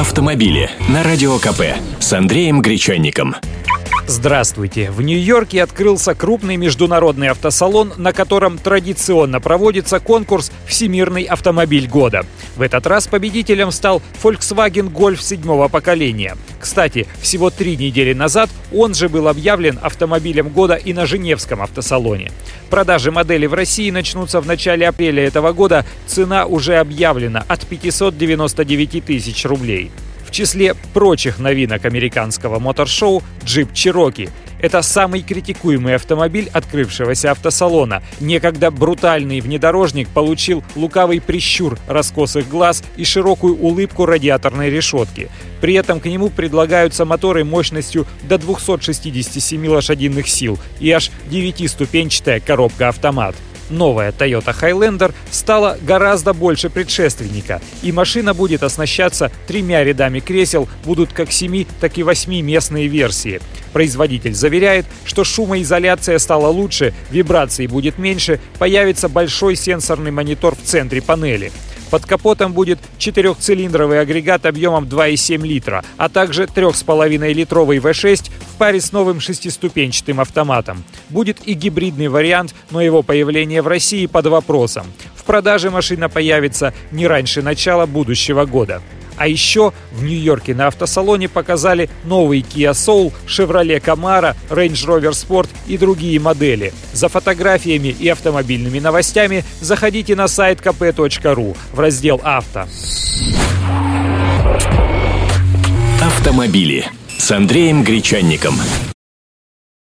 автомобили на Радио КП с Андреем Гречанником. Здравствуйте! В Нью-Йорке открылся крупный международный автосалон, на котором традиционно проводится конкурс «Всемирный автомобиль года». В этот раз победителем стал Volkswagen Golf седьмого поколения. Кстати, всего три недели назад он же был объявлен автомобилем года и на Женевском автосалоне. Продажи модели в России начнутся в начале апреля этого года. Цена уже объявлена от 599 тысяч рублей. В числе прочих новинок американского моторшоу джип Cherokee. Это самый критикуемый автомобиль открывшегося автосалона. Некогда брутальный внедорожник получил лукавый прищур раскосых глаз и широкую улыбку радиаторной решетки. При этом к нему предлагаются моторы мощностью до 267 лошадиных сил и аж 9-ступенчатая коробка-автомат новая Toyota Highlander стала гораздо больше предшественника, и машина будет оснащаться тремя рядами кресел, будут как 7, так и 8-местные версии. Производитель заверяет, что шумоизоляция стала лучше, вибраций будет меньше, появится большой сенсорный монитор в центре панели. Под капотом будет четырехцилиндровый агрегат объемом 2,7 литра, а также 3,5-литровый V6 в паре с новым шестиступенчатым автоматом. Будет и гибридный вариант, но его появление в России под вопросом. В продаже машина появится не раньше начала будущего года. А еще в Нью-Йорке на автосалоне показали новый Kia Soul, Chevrolet Camaro, Range Rover Sport и другие модели. За фотографиями и автомобильными новостями заходите на сайт kp.ru в раздел «Авто». Автомобили с Андреем Гречанником.